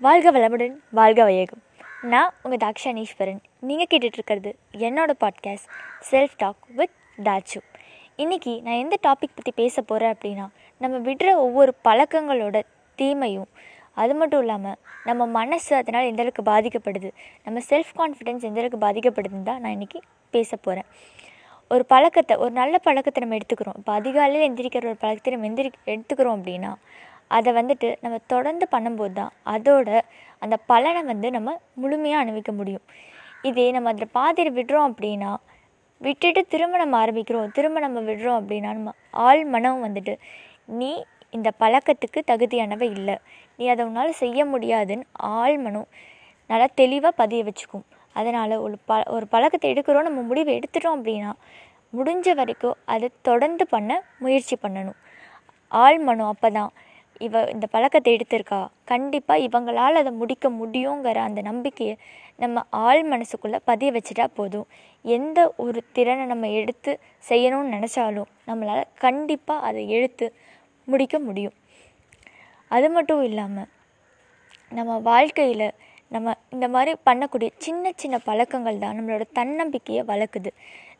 வாழ்க வளமுடன் வாழ்க வையகம். நான் உங்கள் தாக்ஷானீஸ்வரன். நீங்கள் கேட்டுட்ருக்கிறது என்னோட பாட்காஸ்ட் செல்ஃப் டாக் வித் தாச்சு இன்றைக்கி நான் எந்த டாபிக் பற்றி பேச போகிறேன் அப்படின்னா நம்ம விடுற ஒவ்வொரு பழக்கங்களோட தீமையும் அது மட்டும் இல்லாமல் நம்ம மனசு அதனால் எந்த அளவுக்கு பாதிக்கப்படுது நம்ம செல்ஃப் கான்ஃபிடென்ஸ் எந்தளவுக்கு பாதிக்கப்படுதுன்னு தான் நான் இன்றைக்கி பேச போகிறேன் ஒரு பழக்கத்தை ஒரு நல்ல பழக்கத்தை நம்ம எடுத்துக்கிறோம். இப்போ அதிகாலையில் எந்திரிக்கிற ஒரு பழக்கத்தை நம்ம எந்திரி எடுத்துக்கிறோம் அப்படின்னா அதை வந்துட்டு நம்ம தொடர்ந்து பண்ணும்போது தான் அதோட அந்த பலனை வந்து நம்ம முழுமையாக அனுபவிக்க முடியும். இதே நம்ம அதில் பாதியில் விடுறோம் அப்படின்னா விட்டுட்டு திரும்ப நம்ம ஆரம்பிக்கிறோம் திரும்ப நம்ம விடுறோம் அப்படின்னா நம்ம ஆள் மனம் வந்துட்டு நீ இந்த பழக்கத்துக்கு தகுதியானவை இல்லை. நீ அதை உன்னால் செய்ய முடியாதுன்னு ஆள் மனம் நல்லா தெளிவாக பதிய வச்சுக்கும். அதனால் ஒரு ப ஒரு பழக்கத்தை எடுக்கிறோம் நம்ம முடிவு எடுத்துட்டோம் அப்படின்னா முடிஞ்ச வரைக்கும் அதை தொடர்ந்து பண்ண முயற்சி பண்ணணும். ஆள் மனம் அப்போ தான் இவ இந்த பழக்கத்தை எடுத்திருக்கா? கண்டிப்பாக இவங்களால் அதை முடிக்க முடியுங்கிற அந்த நம்பிக்கையை நம்ம ஆள் மனசுக்குள்ளே பதிய வச்சுட்டா போதும். எந்த ஒரு திறனை நம்ம எடுத்து செய்யணும்னு நினச்சாலும் நம்மளால் கண்டிப்பாக அதை எடுத்து முடிக்க முடியும். அது மட்டும் இல்லாமல் நம்ம வாழ்க்கையில் நம்ம இந்த மாதிரி பண்ணக்கூடிய சின்ன சின்ன பழக்கங்கள் தான் நம்மளோட தன்னம்பிக்கையை வளர்க்குது.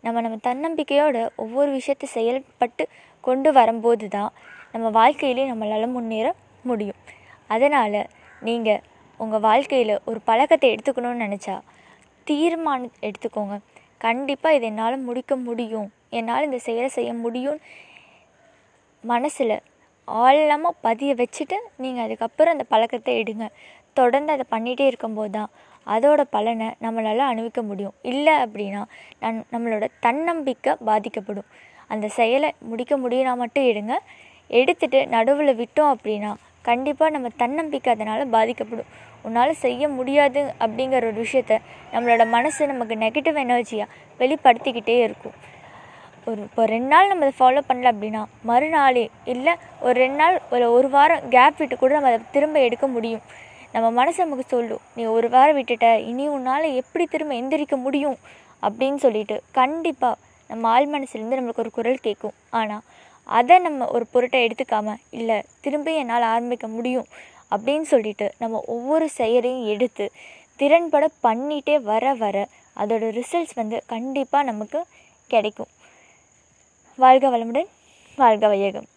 நம்ம நம்ம தன்னம்பிக்கையோட ஒவ்வொரு விஷயத்தை செயல்பட்டு கொண்டு வரும்போது தான் நம்ம வாழ்க்கையிலே நம்மளால் முன்னேற முடியும். அதனால் நீங்கள் உங்கள் வாழ்க்கையில் ஒரு பழக்கத்தை எடுத்துக்கணும்னு நினச்சா தீர்மானம் எடுத்துக்கோங்க. கண்டிப்பாக இதை என்னால் முடிக்க முடியும். என்னால் இந்த செயலை செய்ய முடியும் மனசில் ஆழமாக பதிய வச்சுட்டு நீங்கள் அதுக்கப்புறம் அந்த பழக்கத்தை எடுங்க. தொடர்ந்து அதை பண்ணிகிட்டே இருக்கும்போது தான் அதோட பலனை நம்மளால் அனுபவிக்க முடியும். இல்லை அப்படின்னா நன் நம்மளோட தன்னம்பிக்கை பாதிக்கப்படும். அந்த செயலை முடிக்க முடியும்னா மட்டும் எடுங்க. எடுத்துட்டு நடுவில் விட்டோம் அப்படின்னா கண்டிப்பாக நம்ம தன்னம்பிக்கை அதனால் பாதிக்கப்படும். உன்னால் செய்ய முடியாது அப்படிங்கிற ஒரு விஷயத்த நம்மளோட மனசு நமக்கு நெகட்டிவ் எனர்ஜியாக வெளிப்படுத்திக்கிட்டே இருக்கும். ஒரு இப்போ ரெண்டு நாள் நம்ம அதை ஃபாலோ பண்ணல அப்படின்னா மறுநாளே இல்லை ஒரு ரெண்டு நாள் ஒரு ஒரு வாரம் கேப் விட்டு கூட நம்ம அதை திரும்ப எடுக்க முடியும். நம்ம மனசு நமக்கு சொல்லும் நீ ஒரு வாரம் விட்டுட்ட இனி உன்னால் எப்படி திரும்ப எந்திரிக்க முடியும்? அப்படின்னு சொல்லிட்டு கண்டிப்பாக நம்ம ஆள் மனசுலேருந்து நம்மளுக்கு ஒரு குரல் கேட்கும். ஆனால் அதை நம்ம ஒரு பொருட்டை எடுத்துக்காமல் இல்லை திரும்ப என்னால் ஆரம்பிக்க முடியும். அப்படின்னு சொல்லிட்டு நம்ம ஒவ்வொரு செயலையும் எடுத்து திறன்பட பண்ணிகிட்டே வர வர அதோட ரிசல்ட்ஸ் வந்து கண்டிப்பாக நமக்கு கிடைக்கும். வாழ்க வளமுடன் வாழ்க வையகம்.